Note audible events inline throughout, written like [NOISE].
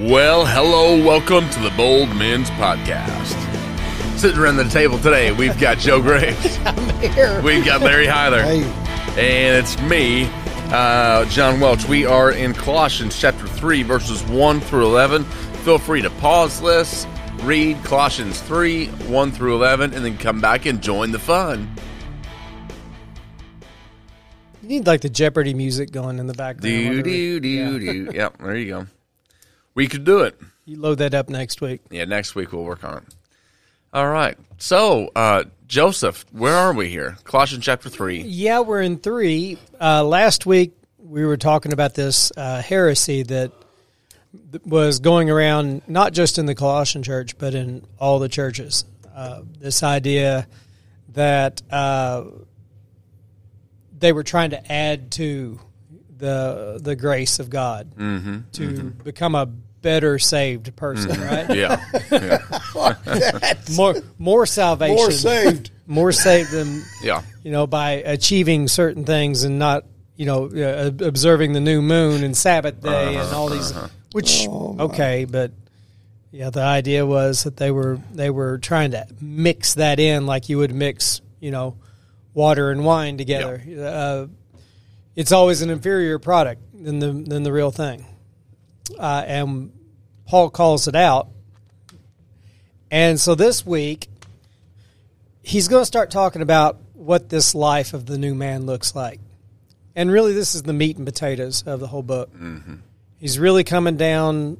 Well, hello, welcome to the Bold Men's Podcast. Sitting around the table today, we've got [LAUGHS] Joe Graves, I'm here. we've got Larry Hyler, Hey, and it's me, uh, John Welch. We are in Colossians chapter 3, verses 1 through 11. Feel free to pause this, read Colossians 3, 1 through 11, and then come back and join the fun. you need like the Jeopardy music going in the background. Do, do, do, do. Yep, there you go. We could do it. You load that up next week. Yeah, next week we'll work on it. All right. So, uh, Joseph, where are we here? Colossians chapter 3. Yeah, we're in three. Uh, last week we were talking about this uh, heresy that was going around not just in the Colossian church, but in all the churches. Uh, this idea that uh, they were trying to add to the the grace of God to become a better saved person, right? Yeah. yeah. [LAUGHS] More more salvation, More saved. more saved than Yeah. you know, by achieving certain things and not, you know, uh, observing the new moon and Sabbath day and all these, which okay, but yeah, the idea was that they were they were trying to mix that in like you would mix, you know, water and wine together. Uh, it's always an inferior product than the than the real thing, uh, and Paul calls it out. And so this week, he's going to start talking about what this life of the new man looks like. And really, this is the meat and potatoes of the whole book. He's really coming down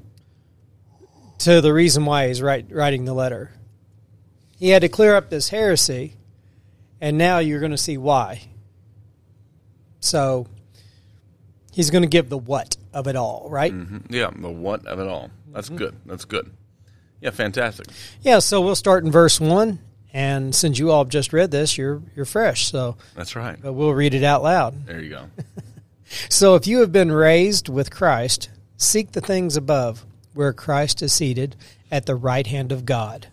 to the reason why he's write, writing the letter. He had to clear up this heresy, and now you're going to see why. So he's going to give the what of it all, right? Mm-hmm. Yeah. The what of it all. That's mm-hmm. good. That's good. Yeah, fantastic. Yeah, so we'll start in verse 1. And since you all have just read this, you're you're fresh. So That's right. but we'll read it out loud. There you go. [LAUGHS] So if you have been raised with Christ, seek the things above, where Christ is seated at the right hand of God.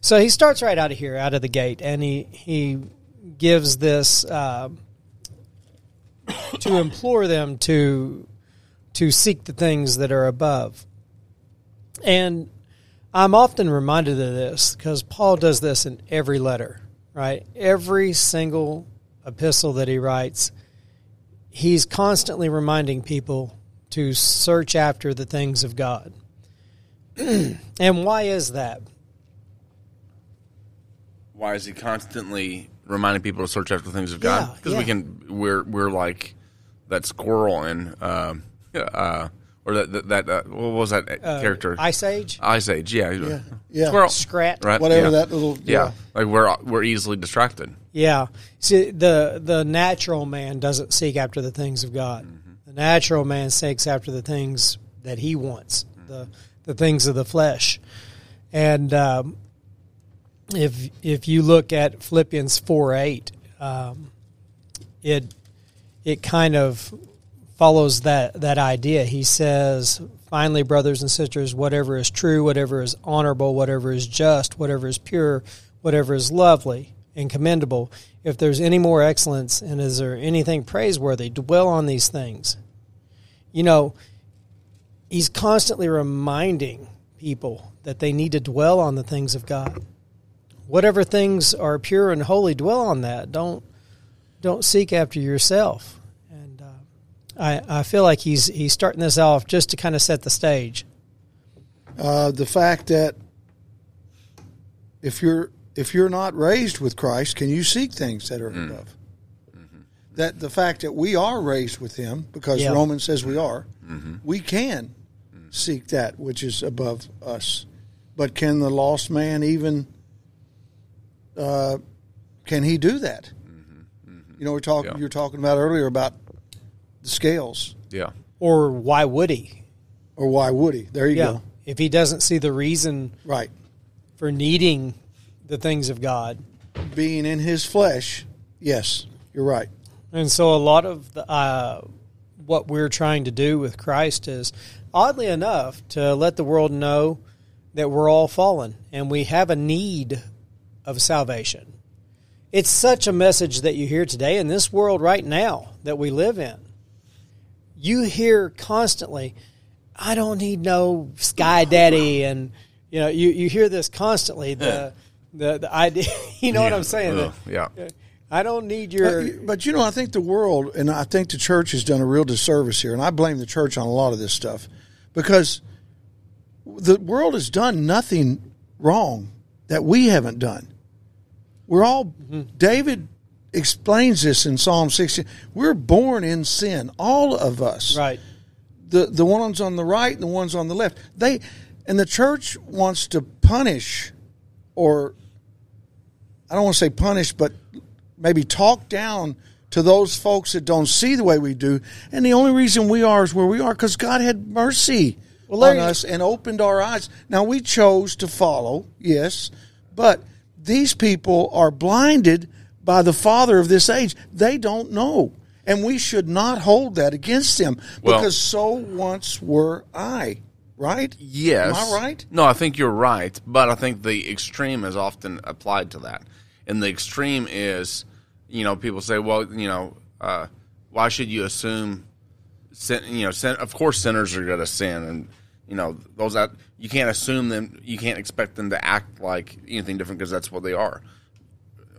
So he starts right out of here, out of the gate, and he he gives this uh, [COUGHS] to implore them to to seek the things that are above. And I'm often reminded of this because Paul does this in every letter, right? Every single epistle that he writes, he's constantly reminding people to search after the things of God. [CLEARS THROAT] and why is that? Why is he constantly reminding people to search after the things of God? Yeah, Because we can, we're, we're like that squirrel in, um, uh, or that, that, that uh, what was that character? Ice Age? Ice Age, yeah. Yeah, yeah. Squirrel. Scrat? Right? Whatever yeah. that little Yeah. yeah. Like we're, we're easily distracted. Yeah. See, the the natural man doesn't seek after the things of God. The natural man seeks after the things that he wants, the the things of the flesh. And um, if if you look at Philippians four eight, um, it it kind of follows that that idea. He says, "Finally, brothers and sisters, whatever is true, whatever is honorable, whatever is just, whatever is pure, whatever is lovely and commendable, if there's any more excellence and is there anything praiseworthy, dwell on these things." You know, he's constantly reminding people that they need to dwell on the things of God. Whatever things are pure and holy, dwell on that. Don't don't seek after yourself. And I I feel like he's he's starting this off just to kind of set the stage. Uh, the fact that if you're if you're not raised with Christ, can you seek things that are mm. above? Mm-hmm. That the fact that we are raised with Him, because Yeah. Romans says we are, mm-hmm. we can seek that which is above us. But can the lost man even? Uh, can he do that? Mm-hmm. You know, we're talking. Yeah. You're talking about earlier about the scales, Yeah. Or why would he? or why would he? There you Yeah. go. If he doesn't see the reason Right. for needing the things of God. Being in his flesh, yes, you're right. And so a lot of the, uh, what we're trying to do with Christ is, oddly enough, to let the world know that we're all fallen and we have a need of salvation. It's such a message that you hear today in this world right now that we live in. You hear constantly, I don't need no sky daddy, and you know, you, you hear this constantly. The the the idea, [LAUGHS] you know what I'm saying? Ugh, that- yeah. I don't need your. But, but you know, I think the world and I think the church has done a real disservice here, and I blame the church on a lot of this stuff because the world has done nothing wrong that we haven't done. We're all mm-hmm. David explains this in Psalm 16. We're born in sin, all of us right. the the ones on the right and the ones on the left. They and the church wants to punish or I don't want to say punish, but maybe talk down to those folks that don't see the way we do. And the only reason we are is where we are because God had mercy Well, on us and opened our eyes. Now we chose to follow, yes, but these people are blinded by the father of this age. They don't know. And we should not hold that against them Well- because so once were I, right? Yes. Am I right? No, I think you're right, but I think the extreme is often applied to that. And the extreme is, you know, people say, well, you know, uh, why should you assume, sin, you know, sin, of course sinners are going to sin, and you know those that you can't assume them, you can't expect them to act like anything different because that's what they are.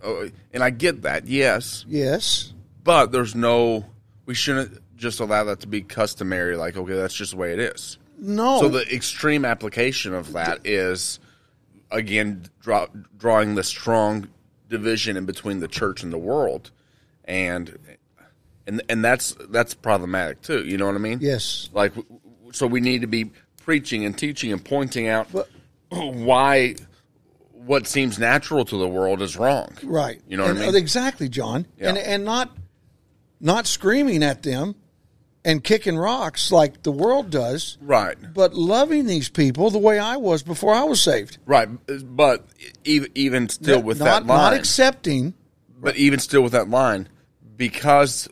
Oh, and I get that, yes, Yes. but there's no, we shouldn't just allow that to be customary. Like, okay, that's just the way it is. No. So the extreme application of that is, again, draw, drawing the strong division in between the church and the world, and and and that's that's problematic too. You know what I mean? Yes. Like, so we need to be preaching and teaching and pointing out But- [CLEARS THROAT] why what seems natural to the world is wrong. Right. You know what I mean? Uh, exactly, John. Yeah. And and not not screaming at them and kicking rocks like the world does, Right. but loving these people the way I was before I was saved. Right. But even even still with not, that line, not accepting. But even still with that line, because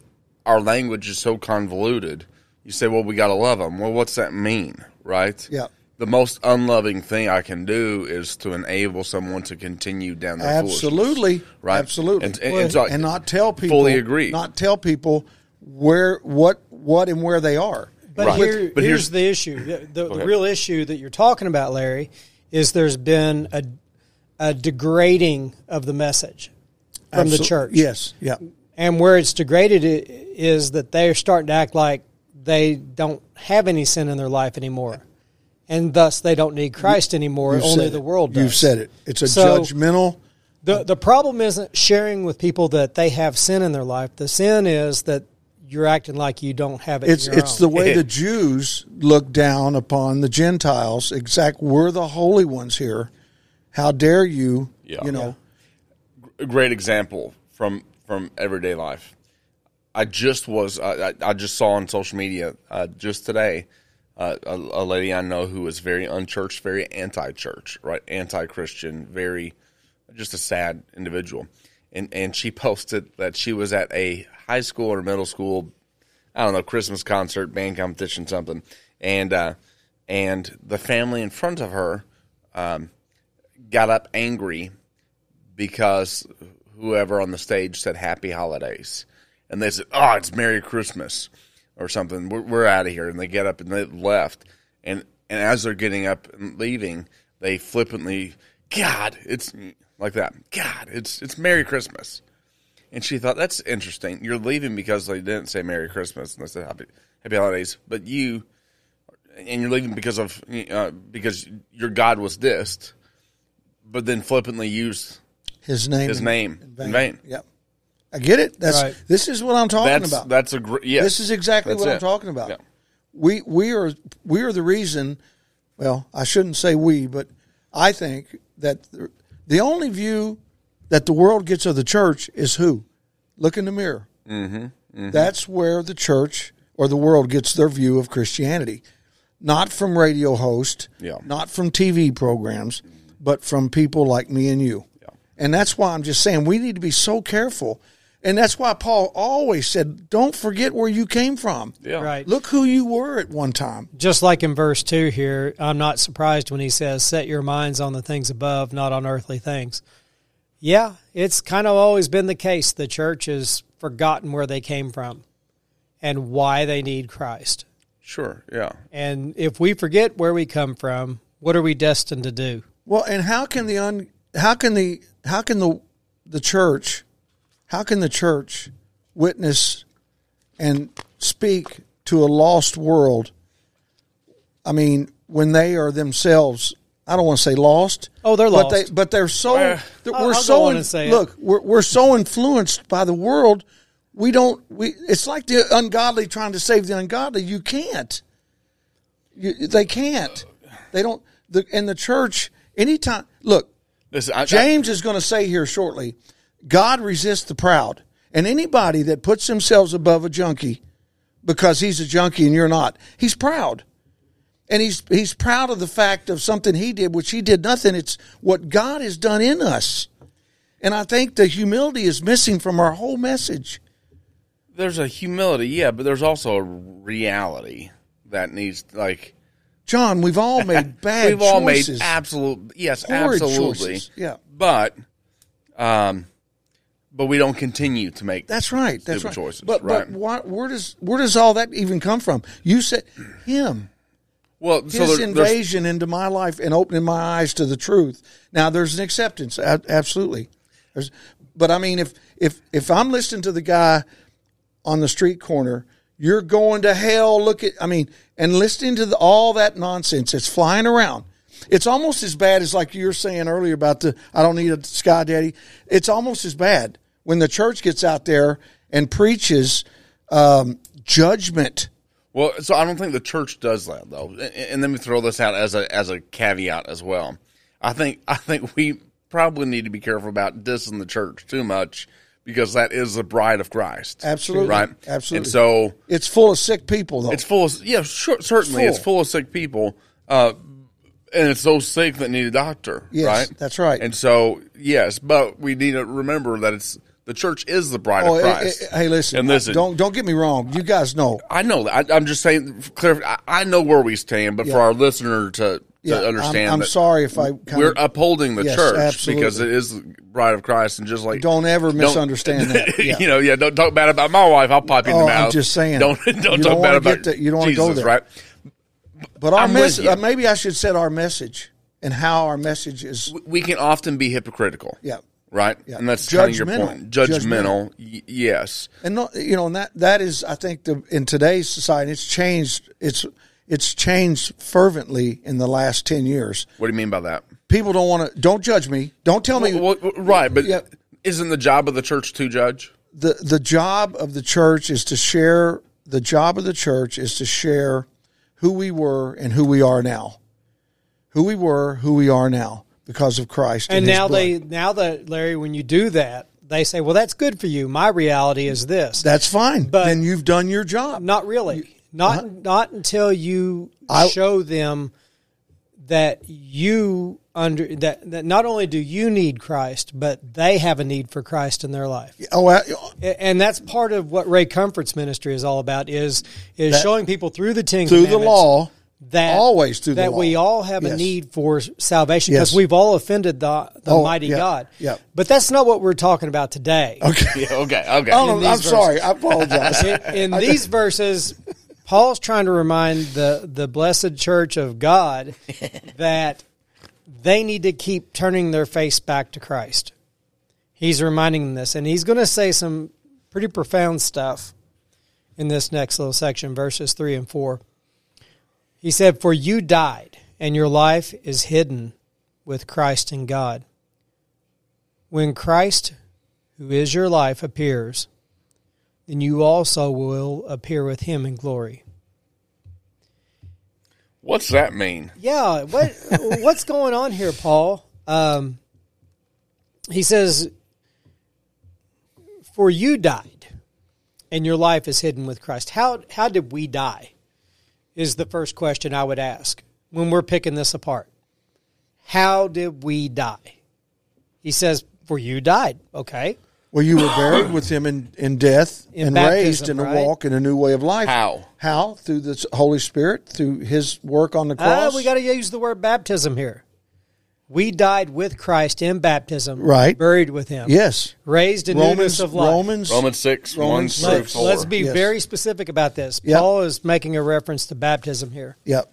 our language is so convoluted, you say, well, we got to love them. Well, what's that mean, right? Yeah. The most unloving thing I can do is to enable someone to continue down their Absolutely. right? Absolutely. And, and, and so- and not tell people Fully agree. Not tell people where what what and where they are. But, Right. here, But here's here's- the issue. The, the, the real issue that you're talking about, Larry, is there's been a, a degrading of the message from the church. Yes. Yeah. And where it's degraded is that they're starting to act like they don't have any sin in their life anymore. And thus they don't need Christ anymore. You've Only the world does. You've said it. It's a So- judgmental. The the problem isn't sharing with people that they have sin in their life. The sin is that you're acting like you don't have it. It's in your it's the way the Jews look down upon the Gentiles. Exact, we're the holy ones here. How dare you? Yeah. You know. a great example from from everyday life. I just was I, I I just saw on social media uh, just today uh, a, a lady I know who is very unchurched, very anti-church, right, anti-Christian, very just a sad individual, and and she [LAUGHS] posted that she was at a high school or middle school, I don't know, Christmas concert, band competition, something, and uh, and the family in front of her um, got up angry because whoever on the stage said happy holidays. And they said oh it's merry christmas or something. We're, we're out of here. And they get up and they left. And and as they're getting up and leaving they flippantly god it's like that god it's it's merry christmas. And she thought that's interesting. You're leaving because they didn't say merry christmas. And they said happy happy holidays. But you and you're leaving because of uh, because your god was dissed but then flippantly used His name. his in- name in vain. Yep. I get it. That's Right. this is what I'm talking That's about. that's a great. Yes, This is exactly That's what I'm talking about. Yeah. We we are we are the reason. Well, I shouldn't say we, but I think that the, the only view that the world gets of the church is who? Look in the mirror. Mm-hmm, That's where the church or the world gets their view of Christianity, not from radio hosts, Yeah. not from TV programs, but from people like me and you. Yeah. And that's why I'm just saying we need to be so careful. And that's why Paul always said, don't forget where you came from. Yeah. Right. Look who you were at one time. just like in verse 2 here, I'm not surprised when he says, Set your minds on the things above, not on earthly things. Yeah, it's kind of always been the case. The church has forgotten where they came from and why they need Christ. Sure. Yeah. And if we forget where we come from, what are we destined to do? Well, and how can the un, how can the how can the the church how can the church witness and speak to a lost world? I mean, when they are themselves, I don't want to say lost. Oh, they're but lost. they but they're so Well, that I'll- we're I'll so in- say look we're we're so influenced by the world. We don't we. It's like the ungodly trying to save the ungodly. You can't. You, they can't. They don't. The in the church anytime. Look, Listen, I, James is going to say here shortly God resists the proud. And anybody that puts themselves above a junkie because he's a junkie and you're not, he's proud. And he's he's proud of the fact of something he did, which he did nothing. It's what God has done in us. And I think the humility is missing from our whole message. there's a humility, yeah, but there's also a reality that needs like John, we've all [LAUGHS] made bad we've all choices. made absolute yes, Horrid absolutely. choices. Yeah. But um but we don't continue to make That's right. That's right. choices, but right. but why, where does where does all that even come from? You said him. well his so there, invasion into my life and opening my eyes to the truth. Now there's an acceptance, absolutely. There's, but I mean, if if if I'm listening to the guy on the street corner, you're going to hell. Look at, I mean, and listening to the, all that nonsense that's flying around. It's almost as bad as like you were saying earlier about the I don't need a sky daddy. It's almost as bad when the church gets out there and preaches um, judgment. Well, so I don't think the church does that though. And, and let me throw this out as a as a caveat as well. I think I think we probably need to be careful about dissing the church too much because that is the bride of Christ. Absolutely. Right. Absolutely. And so It's full of sick people, though. it's full of yeah, sure, certainly it's full. full of sick people. Uh, and it's those sick that need a doctor, Yes, right? that's right. And so, yes, but we need to remember that it's the church is the bride Oh, of Christ. hey, listen, and listen, don't don't get me wrong. You guys know. I know that. I, I'm just saying, clear. I, I know where we stand, but for our listener to, to Yeah, I'm- understand, I'm that sorry if I we're upholding the Yes, church absolutely. because it is the bride of Christ, and just like Don't ever misunderstand that. [LAUGHS] Yeah. you know, yeah. Don't talk bad about my wife. I'll pop you in Oh, the I'm mouth. just saying. Don't [LAUGHS] don't You talk don't bad about that- you don't wanna Jesus, go there. right? But our message. Uh, maybe I should set our message and how our message is. We can often be hypocritical. Yeah. Right, Yeah. and that's kind of your Judgmental. point. Judgmental, Y- yes. And no, you know, and that that is, I think, the in today's society, it's changed. It's it's changed fervently in the last ten years. What do you mean by that? People don't want to. Don't judge me. Don't tell me. Well, well, right, but Yeah. isn't the job of the church to judge? the the job of the church is to share the job of the church is to share who we were and who we are now who we were who we are now because of christ And his now they now that Larry, when you do that, they say, "Well, that's good for you." My reality is this. that's fine But- then you've done your job Not really. Not not until you I- show them that you under that that not only do you need Christ, but they have a need for Christ in their life. oh uh, I- A- And that's part of what Ray Comfort's ministry is all about is is That- showing people through the Ten through the law that always through the that law. we all have a need for salvation because Yes. we've all offended the, the Oh, mighty yeah, God. yeah. But that's not what we're talking about today. okay [LAUGHS] Yeah, okay, okay. oh, i'm these sorry i apologize In, in [LAUGHS] these verses, Paul's trying to remind the the blessed church of God [LAUGHS] that they need to keep turning their face back to Christ. He's reminding them this, and he's going to say some pretty profound stuff in this next little section, verses three and four. He said, For you died, and your life is hidden with Christ in God. When Christ, who is your life, appears, then you also will appear with him in glory. What's that mean? Yeah, what [LAUGHS] what's going on here, Paul? Um, he says, "For you died, and your life is hidden with Christ." How how did we die? Is the first question I would ask when we're picking this apart. How did we die? He says, "For you died." Okay, well you were buried with him in, in death [COUGHS] In and baptism, raised in a right? walk in a new way of life How? how through the holy spirit through his work on the ah, cross we got to use the word baptism here. We died with Christ in baptism, Right. Buried with Him, Yes. raised in Romans newness of life. Romans Romans six Romans one through Let, four. let's be Yes. very specific about this. Yep. Paul is making a reference to baptism here. Yep.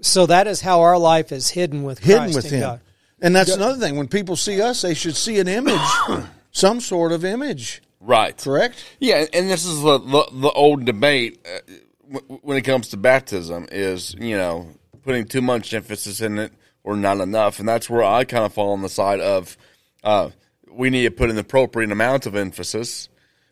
So that is how our life is hidden with Hidden Christ with in him. God. And that's another thing. When people see us, they should see an image, [COUGHS] some sort of image. right. Correct? Yeah, and this is the the, the old debate uh, when it comes to baptism is you know putting too much emphasis in it or not enough, and that's where I kind of fall on the side of uh, we need to put an appropriate amount of emphasis.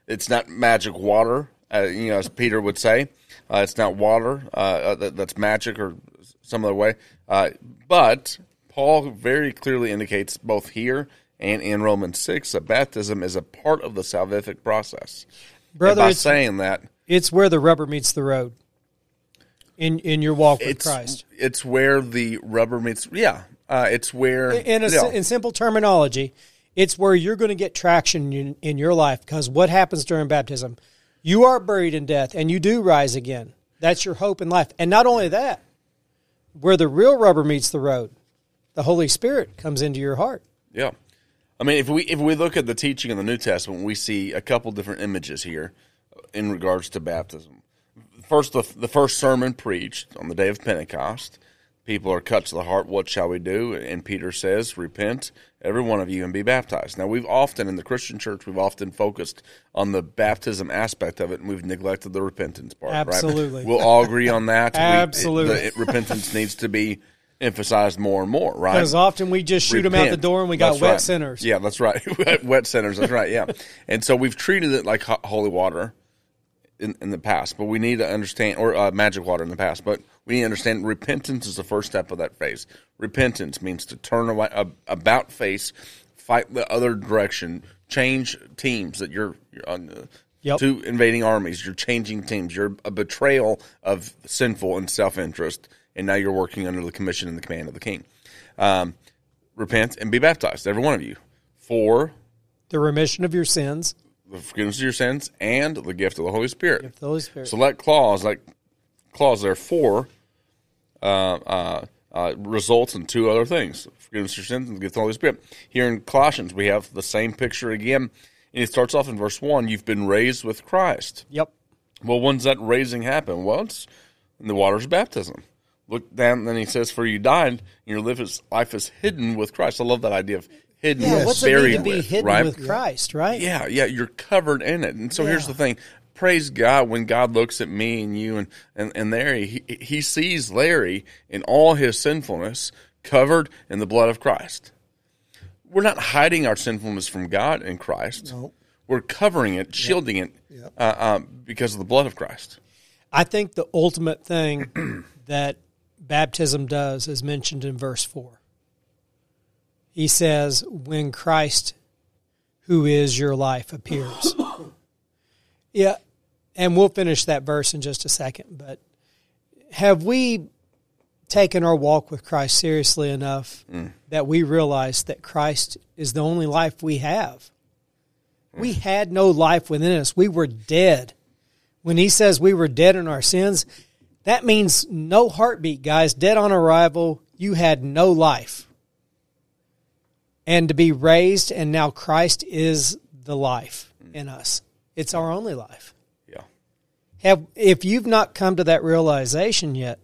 It's not magic water, uh, you know, as Peter would say. Uh, it's not water uh, uh, that, that's magic or some other way. Uh, but Paul very clearly indicates both here and in Romans 6 that baptism is a part of the salvific process. Brother, and by it's- saying that, It's where the rubber meets the road in in your walk with it's Christ. it's where the rubber meets. Yeah, uh, it's where In a, yeah. in simple terminology, it's where you're going to get traction in, in your life because what happens during baptism? You are buried in death and you do rise again. That's your hope in life. And not only that, where the real rubber meets the road, the Holy Spirit comes into your heart. Yeah, I mean, if we if we look at the teaching in the New Testament, we see a couple different images here in regards to baptism. First, the the first sermon preached on the day of Pentecost. People are cut to the heart. What shall we do? And Peter says, "Repent, every one of you, and be baptized." Now, we've often in the Christian church, we've often focused on the baptism aspect of it, and we've neglected the repentance part. right? Absolutely. we'll all agree on that. [LAUGHS] We- Absolutely. the repentance needs to be emphasized more and more. Right? Because often we just shoot them out the door and we got That's wet right. sinners. Yeah, that's right. [LAUGHS] Wet- wet sinners. That's right. Yeah, [LAUGHS] and so we've treated it like holy water in, in the past, but we need to understand, or uh, magic water in the past, but we need to understand repentance is the first step of that phase. Repentance means to turn away, uh, about face, fight the other direction, change teams that you're, you're on. Uh, Yep. Two invading armies. You're changing teams. You're a betrayal of sinful and self interest, and now you're working under the commission and the command of the king. Um, repent and be baptized, every one of you, for The remission of your sins, the forgiveness of your sins and the gift of the Holy Spirit. the Holy Spirit. So that clause, that clause there, for, uh, uh, uh, results in two other things: forgiveness of your sins and the gift of the Holy Spirit. Here in Colossians, we have the same picture again, and it starts off in verse one: "You've been raised with Christ." yep. Well, when's that raising happen? Well, it's in the waters of baptism. Look down, and then he says, "For you died, and your life is, life is hidden with Christ." I love that idea of hidden, Yeah, what's it mean buried to be with, hidden right? with Christ, right? Yeah, yeah, you're covered in it. And so here's the thing. Praise God when God looks at me and you and, and, and Larry, he, he sees Larry in all his sinfulness covered in the blood of Christ. We're not hiding our sinfulness from God in Christ. No. We're covering it, shielding it uh, uh, because of the blood of Christ. I think the ultimate thing [CLEARS THROAT] that baptism does is mentioned in verse 4. He says, When Christ, who is your life, appears. [COUGHS] yeah, and we'll finish that verse in just a second, but have we taken our walk with Christ seriously enough mm. that we realize that Christ is the only life we have? We had no life within us. We were dead. When he says we were dead in our sins, that means no heartbeat, guys. Dead on arrival, you had no life. And to be raised, and now Christ is the life mm. in us. It's our only life. Yeah. Have if you've not come to that realization yet,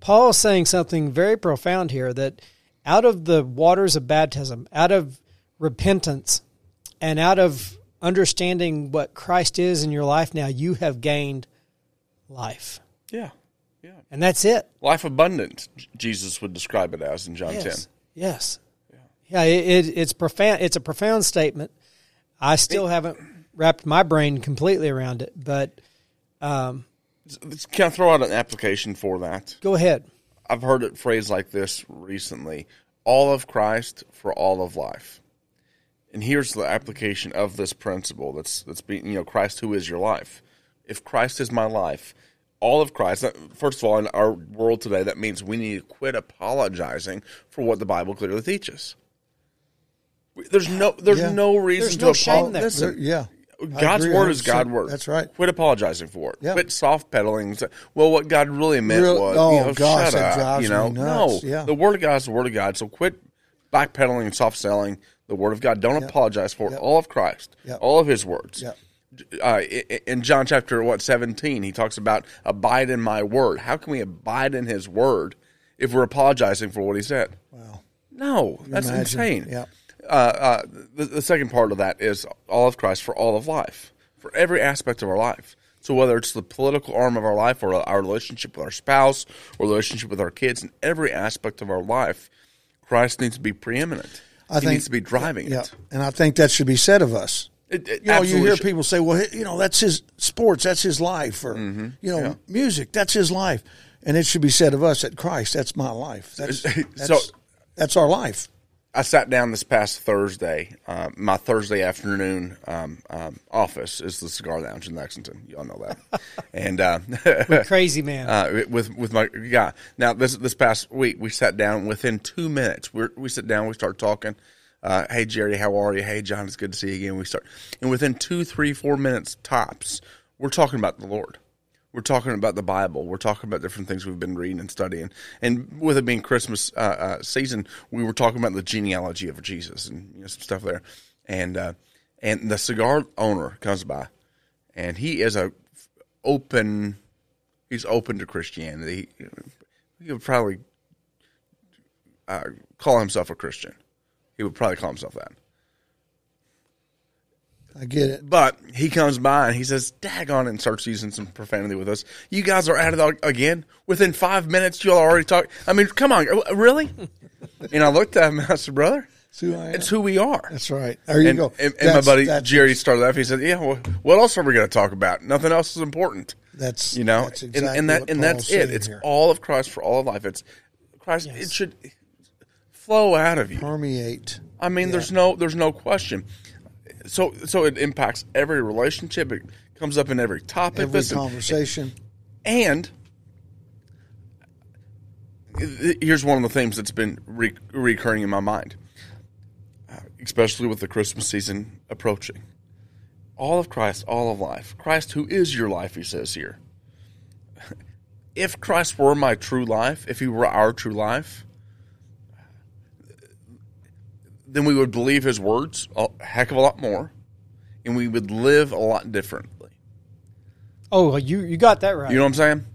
Paul is saying something very profound here that out of the waters of baptism, out of repentance, and out of understanding what Christ is in your life now, you have gained life. Yeah. And that's it. Life abundant, Jesus would describe it as in John Yes. 10. Yes. Yeah, it, it, it's profound. It's a profound statement. I still haven't wrapped my brain completely around it, but um, Can I throw out an application for that? go ahead. I've heard it phrased like this recently all of Christ for all of life. And here's the application of this principle that's that's being you know Christ who is your life. If Christ is my life, all of Christ. First of all, in our world today, that means we need to quit apologizing for what the Bible clearly teaches. There's no there's Yeah. no reason There's to no apologize. there. Listen, There- yeah. God's word is 100%. God's word. That's right. Quit apologizing for it. Yeah. Quit soft pedaling. Well, what God really meant Real- was, oh, you know, gosh, shut up. You know, no, Yeah. the word of God is the word of God. So quit backpedaling and soft selling the word of God. Don't apologize for it. all of Christ, Yep. all of His words. Uh, in John chapter what seventeen, he talks about abide in my word. How can we abide in His word if we're apologizing for what He said? Wow. No, that's imagine? insane. Yeah. Uh, uh, the, the second part of that is all of Christ for all of life, for every aspect of our life. So whether it's the political arm of our life, or our relationship with our spouse, or relationship with our kids, in every aspect of our life, Christ needs to be preeminent. I he think- needs to be driving Yeah. it. And I think that should be said of us. It- it You know, you hear should. people say, "Well, you know, that's his sports, that's his life," or Mm-hmm. you know, music, that's his life, and it should be said of us at Christ, "That's my life." That's that's, So- that's our life. I sat down this past Thursday. Uh, my Thursday afternoon um, um, office is the Cigar Lounge in Lexington. Y'all know that. [LAUGHS] and uh, Crazy man. [LAUGHS] uh, with with my guy. Now this this past week we sat down. Within two minutes, we we sit down. We start talking. Uh, hey Jerry, how are you? Hey John, it's good to see you again. We start, and within two, three, four minutes tops, we're talking about the Lord. We're talking about the Bible. We're talking about different things we've been reading and studying. And with it being Christmas uh, uh, season, we were talking about the genealogy of Jesus and you know, some stuff there. And uh, and the cigar owner comes by, and he is a open. He's open to Christianity. He would probably uh, call himself a Christian. He would probably call himself that. I get it. But he comes by and he says, "Daggone!" and starts using some profanity with us. You guys are at it again. Within five minutes, you all already talk. I mean, come on, uh, really? [LAUGHS] and I looked at him and [LAUGHS] I said, "Brother, It's who I am. it's who we are." That's right. There you and, go. And, and my buddy Jerry started laughing. He said, "Yeah, well, what else are we going to talk about? Nothing else is important." That's you know, That's and, exactly and that what and that's it. It's here. all of Christ for all of life. It's Christ. It should flow out of you. permeate. I mean, there's no there's no question. So so it impacts every relationship. It comes up in every topic. Every Listen, conversation. and here's one of the things that's been re- recurring in my mind, uh, especially with the Christmas season approaching. All of Christ, all of life. Christ, who is your life, he says here. [LAUGHS] If Christ were my true life, if he were our true life, then we would believe his words a heck of a lot more, and we would live a lot differently. oh, you you got that right. You know what I'm saying?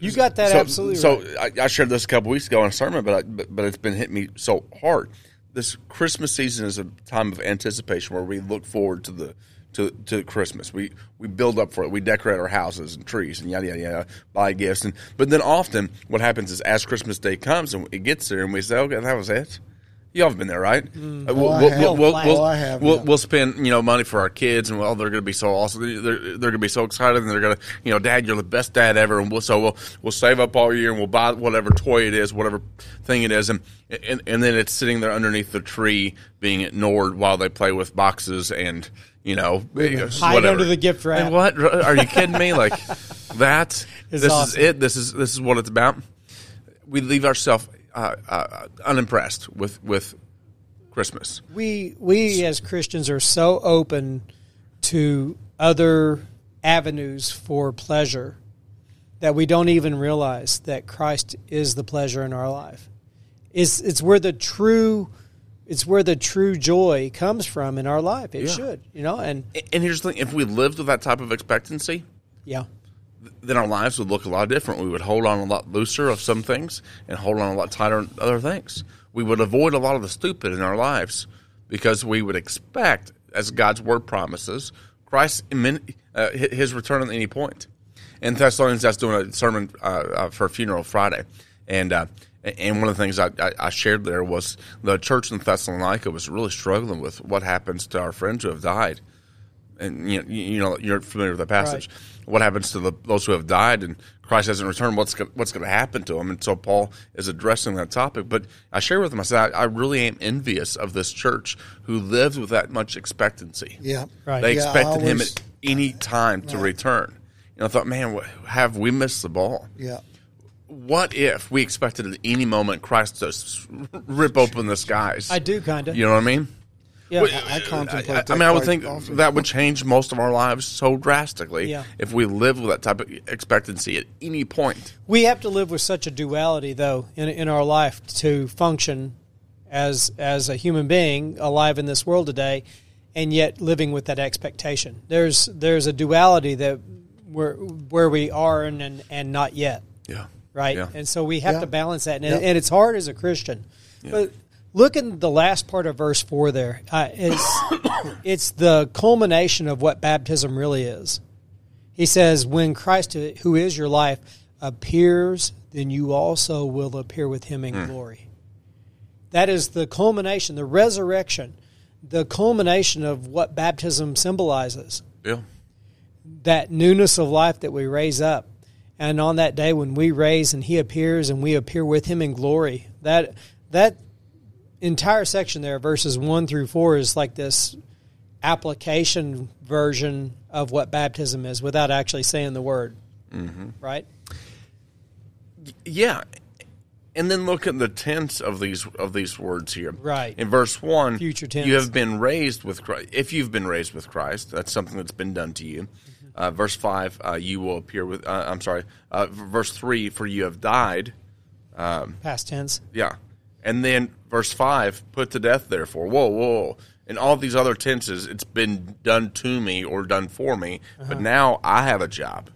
You got that so, absolutely so right. I, I shared this a couple weeks ago in a sermon, but, I, but but it's been hitting me so hard. This Christmas season is a time of anticipation where we look forward to the to, to Christmas. We we build up for it. We decorate our houses and trees and yada yada yada. Buy gifts and but then often what happens is as Christmas Day comes and it gets there and we say, okay, that was it. Y'all have been there, right? Uh, we'll, I we'll, have. we'll, we'll, Oh, I have, we'll, yeah. we'll spend you know money for our kids, and well, they're going to be so awesome. They're they're going to be so excited, and they're going to you know, Dad, you're the best dad ever, and we'll so we'll we'll save up all year and we'll buy whatever toy it is, whatever thing it is, and and and then it's sitting there underneath the tree being ignored while they play with boxes and you know Hide whatever. under the gift wrap. And what are you kidding me? Like [LAUGHS] that? It's this awesome. is it. This is this is what it's about. We leave ourselves uh, uh, unimpressed with with Christmas. we we as Christians are so open to other avenues for pleasure that we don't even realize that Christ is the pleasure in our life. It's it's where the true it's where the true joy comes from in our life. It Yeah. should, you know, and And here's the thing: if we lived with that type of expectancy, yeah. Then our lives would look a lot different. We would hold on a lot looser of some things and hold on a lot tighter on other things. We would avoid a lot of the stupid in our lives because we would expect, as God's word promises, Christ uh, his return at any point. In Thessalonians, I was doing a sermon uh, uh, for funeral Friday, and uh, and one of the things I, I, shared there was the church in Thessalonica was really struggling with what happens to our friends who have died and you know, you know you're familiar with the passage. What happens to the, those who have died and Christ hasn't returned? What's go, what's going to happen to them? And so Paul is addressing that topic. But I share with him. I said I, I really am envious of this church who lives with that much expectancy. Yeah. Right. They Yeah, I expected him at any time to return. And I thought, man, what, have we missed the ball? Yeah. What if we expected at any moment Christ to rip open the skies? I do kind of. You know what I mean? Yeah. Well, I contemplate I, I that mean, I would think often. that would change most of our lives so drastically Yeah. if we live with that type of expectancy at any point. We have to live with such a duality, though, in in our life to function as as a human being alive in this world today, and yet living with that expectation. There's there's a duality that we're where we are and and, and not yet, Yeah. right? Yeah. And so we have Yeah. to balance that, and, Yeah. and it's hard as a Christian. But look in the last part of verse four. There, uh, it's [COUGHS] it's the culmination of what baptism really is. He says, "When Christ, who is your life, appears, then you also will appear with him in glory." That is the culmination, the resurrection, the culmination of what baptism symbolizes. Yeah. That newness of life that we raise up. And on that day when we raise and he appears and we appear with him in glory, that that entire section there, verses one through four, is like this application version of what baptism is without actually saying the word. Mm-hmm. Right? Yeah. And then look at the tense of these of these words here. Right. In verse one, Future tense. You have been raised with Christ. If you've been raised with Christ, that's something that's been done to you. Mm-hmm. Uh, verse five, uh, you will appear with. Uh, I'm sorry. Uh, verse three, for you have died. Past tense. Yeah. And then verse five, put to death. Therefore, whoa, whoa. In all these other tenses, it's been done to me or done for me. But now I have a job.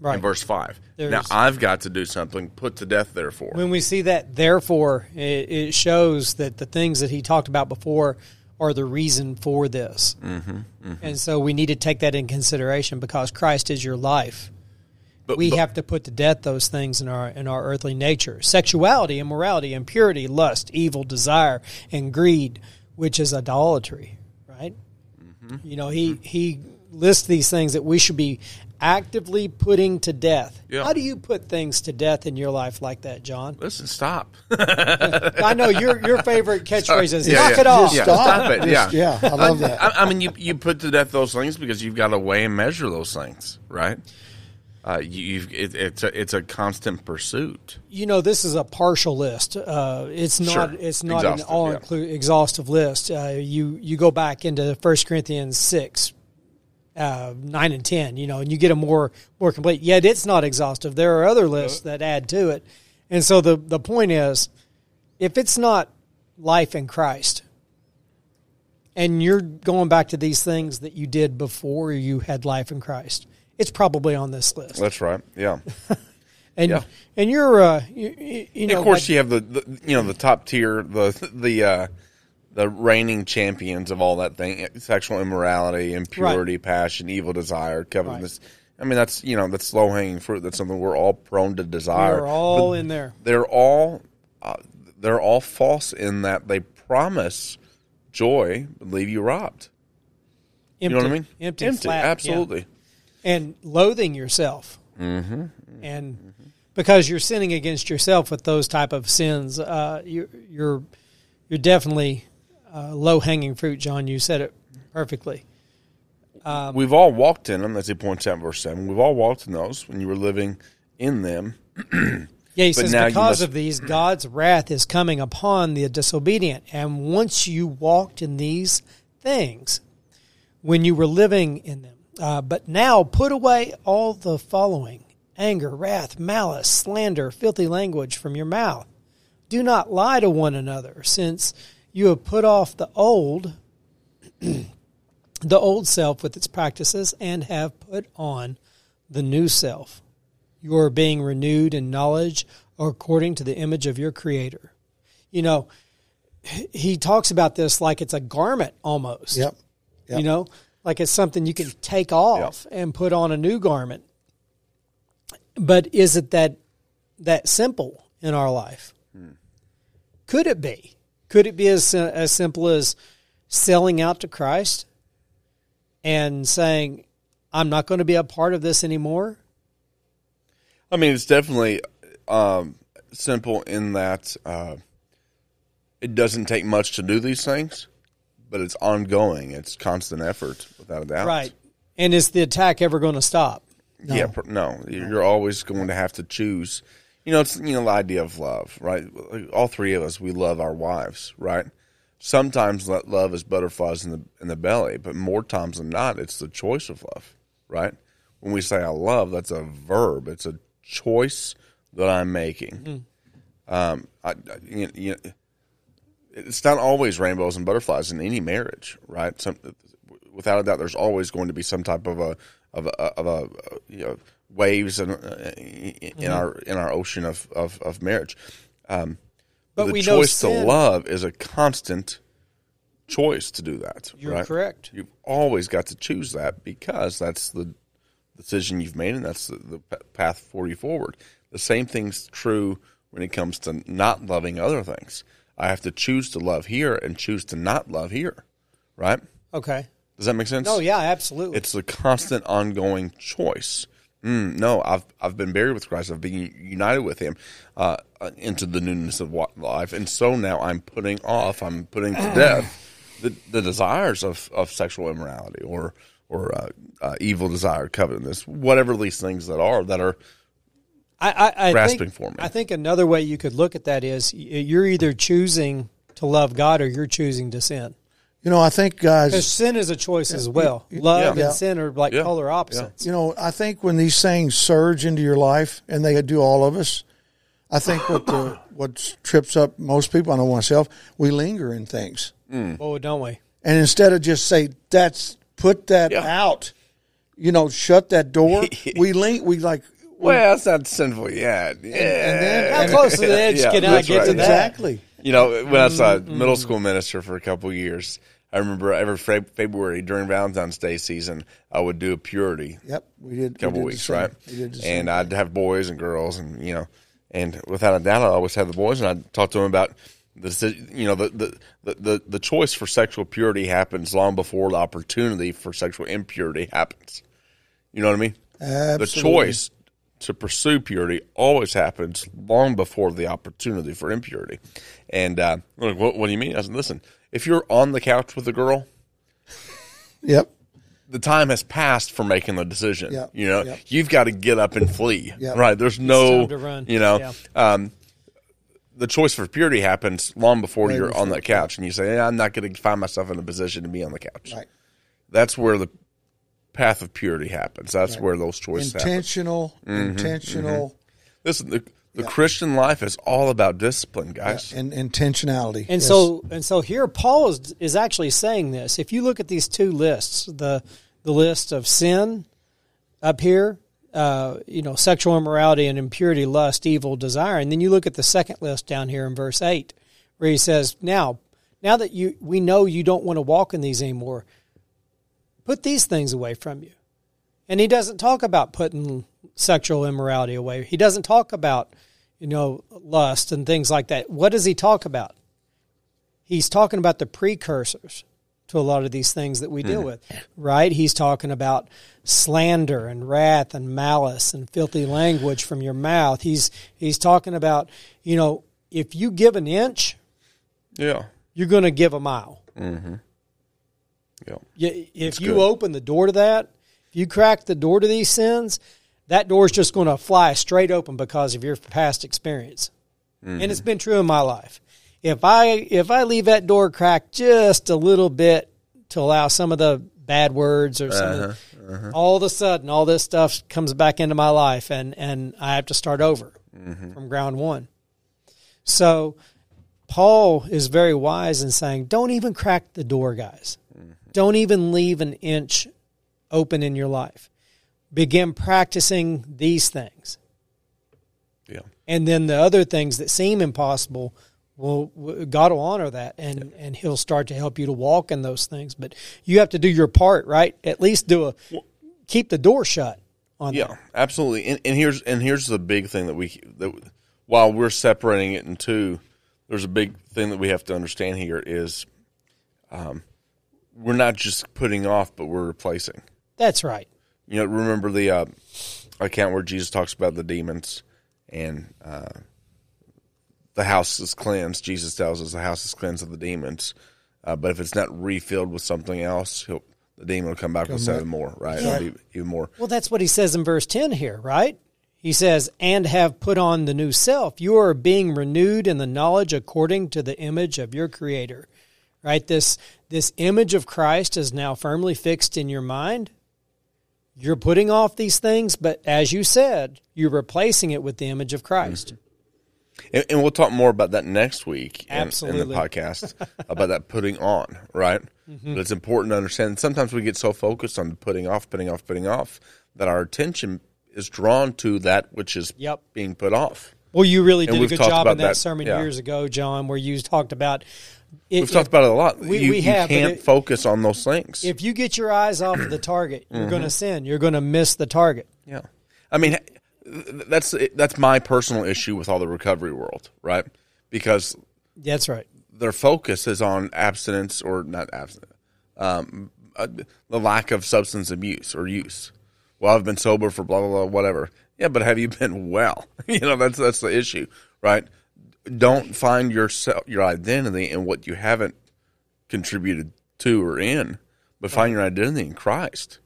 Right. In verse five. Now I've got to do something. Put to death. Therefore. when we see that therefore it, it shows that the things that he talked about before are the reason for this mm-hmm, and so we need to take that in consideration because christ is your life But- we but- have to put to death those things in our in our earthly nature sexuality immorality impurity lust evil desire and greed which is idolatry right mm-hmm. you know he mm-hmm. he lists these things that we should be actively putting to death Yeah. how do you put things to death in your life like that john Listen, stop. [LAUGHS] I know your your favorite [LAUGHS] catchphrase is Yeah, knock yeah. it off. Yeah, Stop. stop it. Just- Yeah, yeah, I love that. I, I mean, you you put to death those things because you've got to weigh and measure those things, right? Uh, you, you've it, it's a it's a constant pursuit. You know, this is a partial list. Uh, it's not Sure. it's not an Exhaustive, all yeah. exhaustive list. Uh, you you go back into 1 Corinthians six. Uh, nine and ten, you know, and you get a more more complete. Yet it's not exhaustive. There are other lists that add to it, and so the the point is, if it's not life in Christ, and you're going back to these things that you did before you had life in Christ, it's probably on this list. That's right. Yeah. [LAUGHS] and Yeah. and you're uh you, you- know of course, like- you have the, the you know the top tier the the uh, the reigning champions of all that thing: sexual immorality, impurity, passion, evil desire, covetousness. I mean, that's you know that's low hanging fruit. That's something we're all prone to desire. we're all But in there. they're all uh, they're all false in that they promise joy but leave you robbed. Empty, You know what I mean? Empty, flat, yeah. And loathing yourself, mm-hmm. and because you're sinning against yourself with those type of sins, uh, you're you're you're definitely uh, low hanging fruit. John, you said it perfectly. Um, We've all walked in them, as he points out in verse seven. We've all walked in those when you were living in them. [CLEARS THROAT] Yeah, he But says now because must- of these, God's wrath is coming upon the disobedient. And once you walked in these things, when you were living in them, uh, but now put away all the following: anger, wrath, malice, slander, filthy language from your mouth. Do not lie to one another, since you have put off the old, [CLEARS THROAT] the old self with its practices, and have put on the new self. You are being renewed in knowledge according to the image of your Creator. You know, he talks about this like it's a garment almost. Yep. Yep. You know, like it's something you can take off and put on a new garment. But is it that that simple in our life? Could it be? Could it be as as simple as selling out to Christ and saying, "I'm not going to be a part of this anymore"? I mean, it's definitely um, simple in that uh, it doesn't take much to do these things, but it's ongoing. It's constant effort, without a doubt. Right. And is the attack ever going to stop? Yeah. pr- No, you're always going to have to choose. You know, it's you know the idea of love, right? All three of us, we love our wives, right? Sometimes that love is butterflies in the in the belly, but more times than not, it's the choice of love, right? When we say I love, that's a verb. It's a choice that I'm making. Um, I, I- you, you, it's not always rainbows and butterflies in any marriage, right? Some, without a doubt, there's always going to be some type of a of a, of a you know waves in, in Mm-hmm. our in our ocean of of, of marriage. Um, But the we know choice to love is a constant choice to do that. You're right? correct. You've always got to choose that because that's the decision you've made and that's the, the path for you forward. The same thing's true when it comes to not loving other things. I have to choose to love here and choose to not love here. Right? Okay. Does that make sense? Oh yeah, absolutely. It's a constant, ongoing choice. Mm, no, I've I've been buried with Christ. I've been united with Him uh, uh, into the newness of life, and so now I'm putting off. I'm putting to [CLEARS THROAT] death the, the desires of, of sexual immorality or or uh, uh, evil desire, covetousness, whatever these things that are that are. I, I, I grasping think, for me. I think another way you could look at that is you're either choosing to love God or you're choosing to sin. You know, I think Because sin is a choice as well. Love Yeah. and sin are like Yeah. polar opposites. you know, I think when these things surge into your life, and they do all of us, I think what the [LAUGHS] what trips up most people, I know myself, we linger in things, mm. Oh, don't we? and instead of just say that's put that Yeah. out, you know, shut that door. [LAUGHS] we link, we like Well, that's not sinful yet. Yeah. and then- How close to the edge Yeah, can I get right. to that? exactly. You know, when I was a Mm-hmm. middle school minister for a couple of years, I remember every February during Valentine's Day season, I would do a purity Yep, we did. A couple we did weeks, right? We did the same. And I'd have boys and girls, and you know, and without a doubt, I always had the boys, and I'd talk to them about the you know the the, the the the choice for sexual purity happens long before the opportunity for sexual impurity happens. You know what I mean? Absolutely. The choice to pursue purity always happens long before the opportunity for impurity. And uh, like, what, what do you mean? I said, listen, if you're on the couch with a girl, Yep. the time has passed for making the decision. Yep. You know, Yep. you've got to get up and flee. Yep. Right? There's no, time to run. you know, Yeah. um, the choice for purity happens long before Way you're before, on that couch, and you say, yeah, "I'm not going to find myself in a position to be on the couch." Right. That's where the path of purity happens. That's where those choices happen. Intentional. Mm-hmm. Intentional. Listen, the, the Christian life is all about discipline, guys. And intentionality. And Yes. so and so here Paul is is actually saying this. If you look at these two lists, the the list of sin up here, uh, you know, sexual immorality and impurity, lust, evil, desire, and then you look at the second list down here in verse eight, where he says, Now now that you we know you don't want to walk in these anymore, put these things away from you. And he doesn't talk about putting sexual immorality away. He doesn't talk about, you know, lust and things like that. What does he talk about? He's talking about the precursors to a lot of these things that we deal hmm. with, right? He's talking about slander and wrath and malice and filthy language from your mouth. He's he's talking about, you know, if you give an inch, Yeah. you're going to give a mile. Mm-hmm. Yeah. Yeah, if you good. open the door to that, if you crack the door to these sins, that door is just going to fly straight open because of your past experience. And mm-hmm. it's been true in my life. If I if I leave that door cracked just a little bit to allow some of the bad words or some of the, uh-huh, uh-huh. all of a sudden all this stuff comes back into my life and and I have to start over mm-hmm. from ground one. So Paul is very wise in saying, don't even crack the door, guys. Don't even leave an inch open in your life. Begin practicing these things. Yeah. And then the other things that seem impossible, well, God will honor that and, and He'll start to help you to walk in those things. But you have to do your part, right? At least do a, keep the door shut on Yeah, that. absolutely. And, and here's and here's the big thing that we that while we're separating it in two, there's a big thing that we have to understand here is, um, we're not just putting off, but we're replacing. That's right. You know, remember the uh, account where Jesus talks about the demons and uh, the house is cleansed. Jesus tells us the house is cleansed of the demons, uh, but if it's not refilled with something else, he'll, the demon will come back with seven more, right? It'll be even more. Well, that's what he says in verse 10 here, right? He says, and have put on the new self. You are being renewed in the knowledge according to the image of your creator. Right? This this image of Christ is now firmly fixed in your mind. You're putting off these things, but as you said, you're replacing it with the image of Christ. And, and we'll talk more about that next week in, in the podcast [LAUGHS] about that putting on, right? Mm-hmm. But it's important to understand. Sometimes we get so focused on putting off, putting off, putting off that our attention is drawn to that which is Yep. being put off. Well, you really And did a good job in that, that, sermon yeah. years ago, John, where you talked about. It, We've talked about it a lot. we- you, we have, you can't it- focus on those things. If you get your eyes off of the target, you're Mm-hmm. going to sin. You're going to miss the target. Yeah, I mean, that's that's my personal issue with all the recovery world, right? Because That's right. their focus is on abstinence or not abstinence, um, uh, the lack of substance abuse or use. Well, I've been sober for blah blah blah, whatever. Yeah, but have you been well? [LAUGHS] you know, that's that's the issue, right? Don't find your your identity in what you haven't contributed to or in, but find your identity in Christ.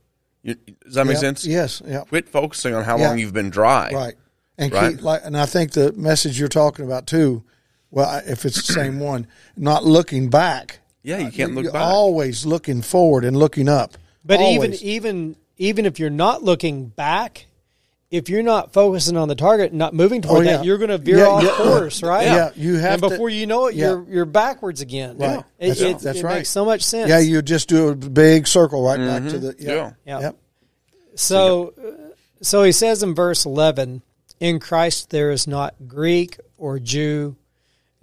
You, does that make Yep. sense? Yes. Yeah. Quit focusing on how Yeah. long you've been dry. Right. And Right. keep like, and I think the message you're talking about too. Well, if it's the same one, not looking back. Yeah, you can't look You're back. Always looking forward and looking up. But Always. even even even if you're not looking back, if you're not focusing on the target, and not moving toward Oh, yeah. that, you're going to veer Yeah, off yeah. course, right? Yeah, you have And to- before you know it, yeah. you're you're backwards again. Right. It, That's- it- that's it right. makes so much sense. yeah, you just do a big circle right back to the. Yeah. Yeah. Yep. So, uh, so he says in verse 11, in Christ there is not Greek or Jew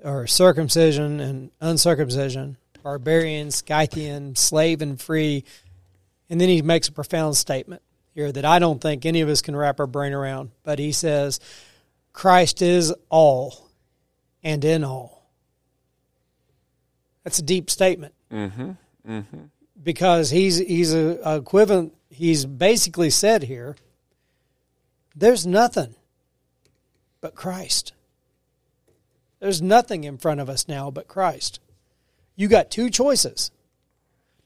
or circumcision and uncircumcision, barbarian, Scythian, slave and free. And then he makes a profound statement here that I don't think any of us can wrap our brain around. But he says, Christ is all and in all. That's a deep statement mm-hmm, mm-hmm. because he's he's a, a equivalent. He's basically said here, there's nothing but Christ. There's nothing in front of us now but Christ. You got two choices: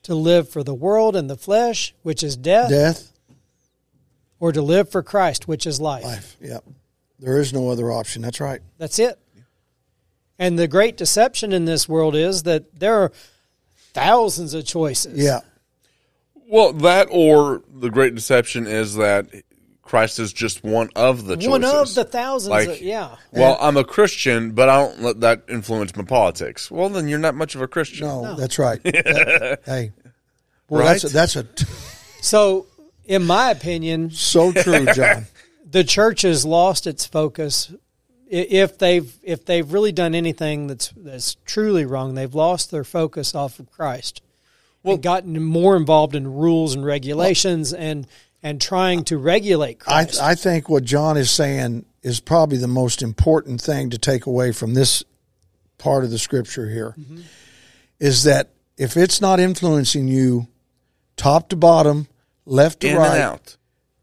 to live for the world and the flesh, which is death, Death, or to live for Christ, which is life. life. Yep. There is no other option. That's right. That's it. And the great deception in this world is that there are thousands of choices. Yeah. Well, that or the great deception is that Christ is just one of the choices. One of the thousands. Like, of, yeah. Well, I'm a Christian, but I don't let that influence my politics. Well, then you're not much of a Christian. No, that's right. [LAUGHS] That- hey, well, Right? that's a, that's a t- So, in my opinion, so true, John. [LAUGHS] the church has lost its focus. If they've if they've really done anything that's that's truly wrong, they've lost their focus off of Christ. and gotten more involved in rules and regulations and and trying to regulate Christ. I think what John is saying is probably the most important thing to take away from this part of the scripture here, mm-hmm. is that if it's not influencing you top to bottom, left to In right, and out.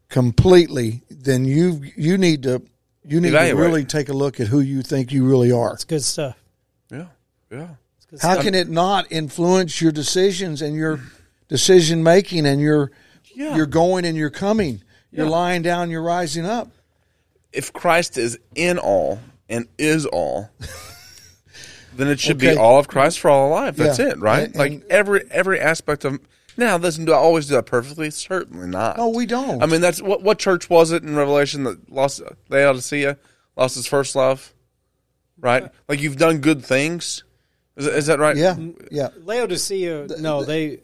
completely, then you you need to you need Evaluate. to really take a look at who you think you really are. it's good stuff. Yeah. Yeah. It's good How stuff. can it not influence your decisions and your decision making and your Yeah. you're going and you're coming. You're Yeah. lying down, you're rising up. If Christ is in all and is all, [LAUGHS] then it should Okay. be all of Christ for all life. That's Yeah. it, right? And- like every every aspect of. Now, listen, do I always do that perfectly? Certainly not. No, we don't. I mean, that's what what church was it in Revelation that lost Laodicea lost its first love, right? Uh, like you've done good things. Is, is that right? yeah, yeah, Laodicea? No, they.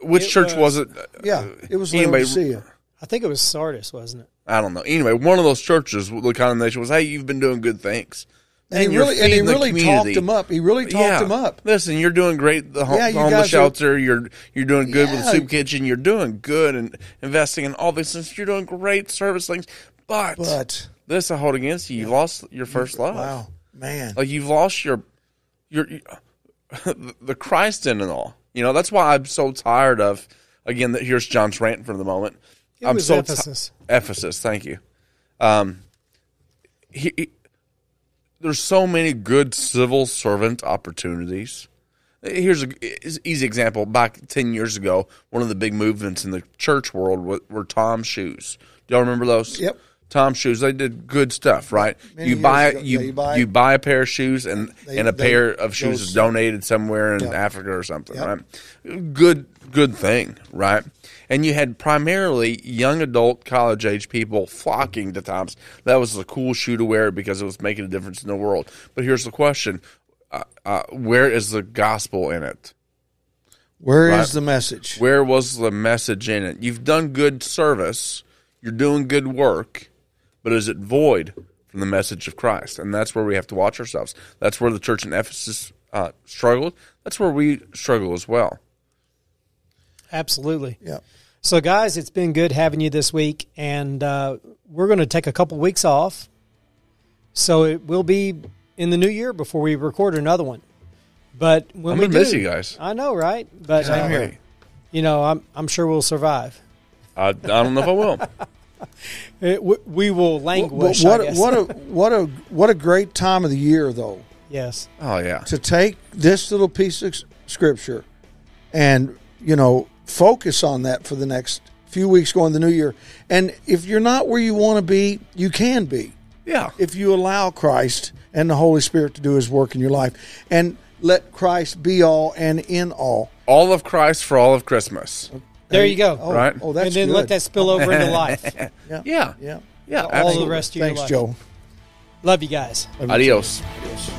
Which church was, was- it? yeah. It was Anybody- Laodicea. I think it was Sardis, wasn't it? I don't know. Anyway, one of those churches, the condemnation was, "Hey, you've been doing good things." And he you're really and he really community. talked him up. He really talked yeah. him up. Listen, you're doing great. The home, Yeah, you homeless guys are- shelter. You're you're doing good with the soup kitchen. You're doing good and investing in all these things. You're doing great service things. But, But this I hold against you. You lost your first love. wow, man. Like you've lost your your [LAUGHS] the Christ in it all. You know that's why I'm so tired of. Again, that here's John's rant for the moment. It I'm so Ephesus. Ephesus, thank you. Um, he, he- there's so many good civil servant opportunities. Here's an easy example. Back ten years ago, one of the big movements in the church world were, were Tom's shoes. Do y'all remember those? Yep. Tom Shoes. They did good stuff, right? Many You buy ago. you you buy- you buy a pair of shoes and They- and a they- pair of shoes is donated somewhere in Yep. Africa or something, Yep. right? Good good thing, right? And you had primarily young adult college age people flocking to Toms. That was a cool shoe to wear because it was making a difference in the world. But here's the question: uh, uh, Where is the gospel in it? Where is Right. the message? Where was the message in it? You've done good service, you're doing good work, but is it void from the message of Christ? And that's where we have to watch ourselves. That's where the church in Ephesus uh, struggled. That's where we struggle as well. Absolutely. Yeah. So, guys, it's been good having you this week, and uh, we're going to take a couple weeks off. So it will be in the new year before we record another one. But when I'm we gonna do, miss you guys. I know, right? But uh, Hey, you know, I'm I'm sure we'll survive. I, I don't know if I will. [LAUGHS] It, we, we will languish. what I guess. what a what a what a great time of the year though yes, Oh yeah, to take this little piece of scripture and you know focus on that for the next few weeks going the new year. And if you're not where you want to be, you can be yeah. if you allow Christ and the Holy Spirit to do His work in your life and let Christ be all and in all. All of Christ for all of Christmas. there you go. Oh, Right. Oh, that's and then good. let that spill over into [LAUGHS] life. Yeah. Yeah, Yeah. yeah. All the rest of your life. Thanks, life. Joe. Love you guys. Adios. Adios.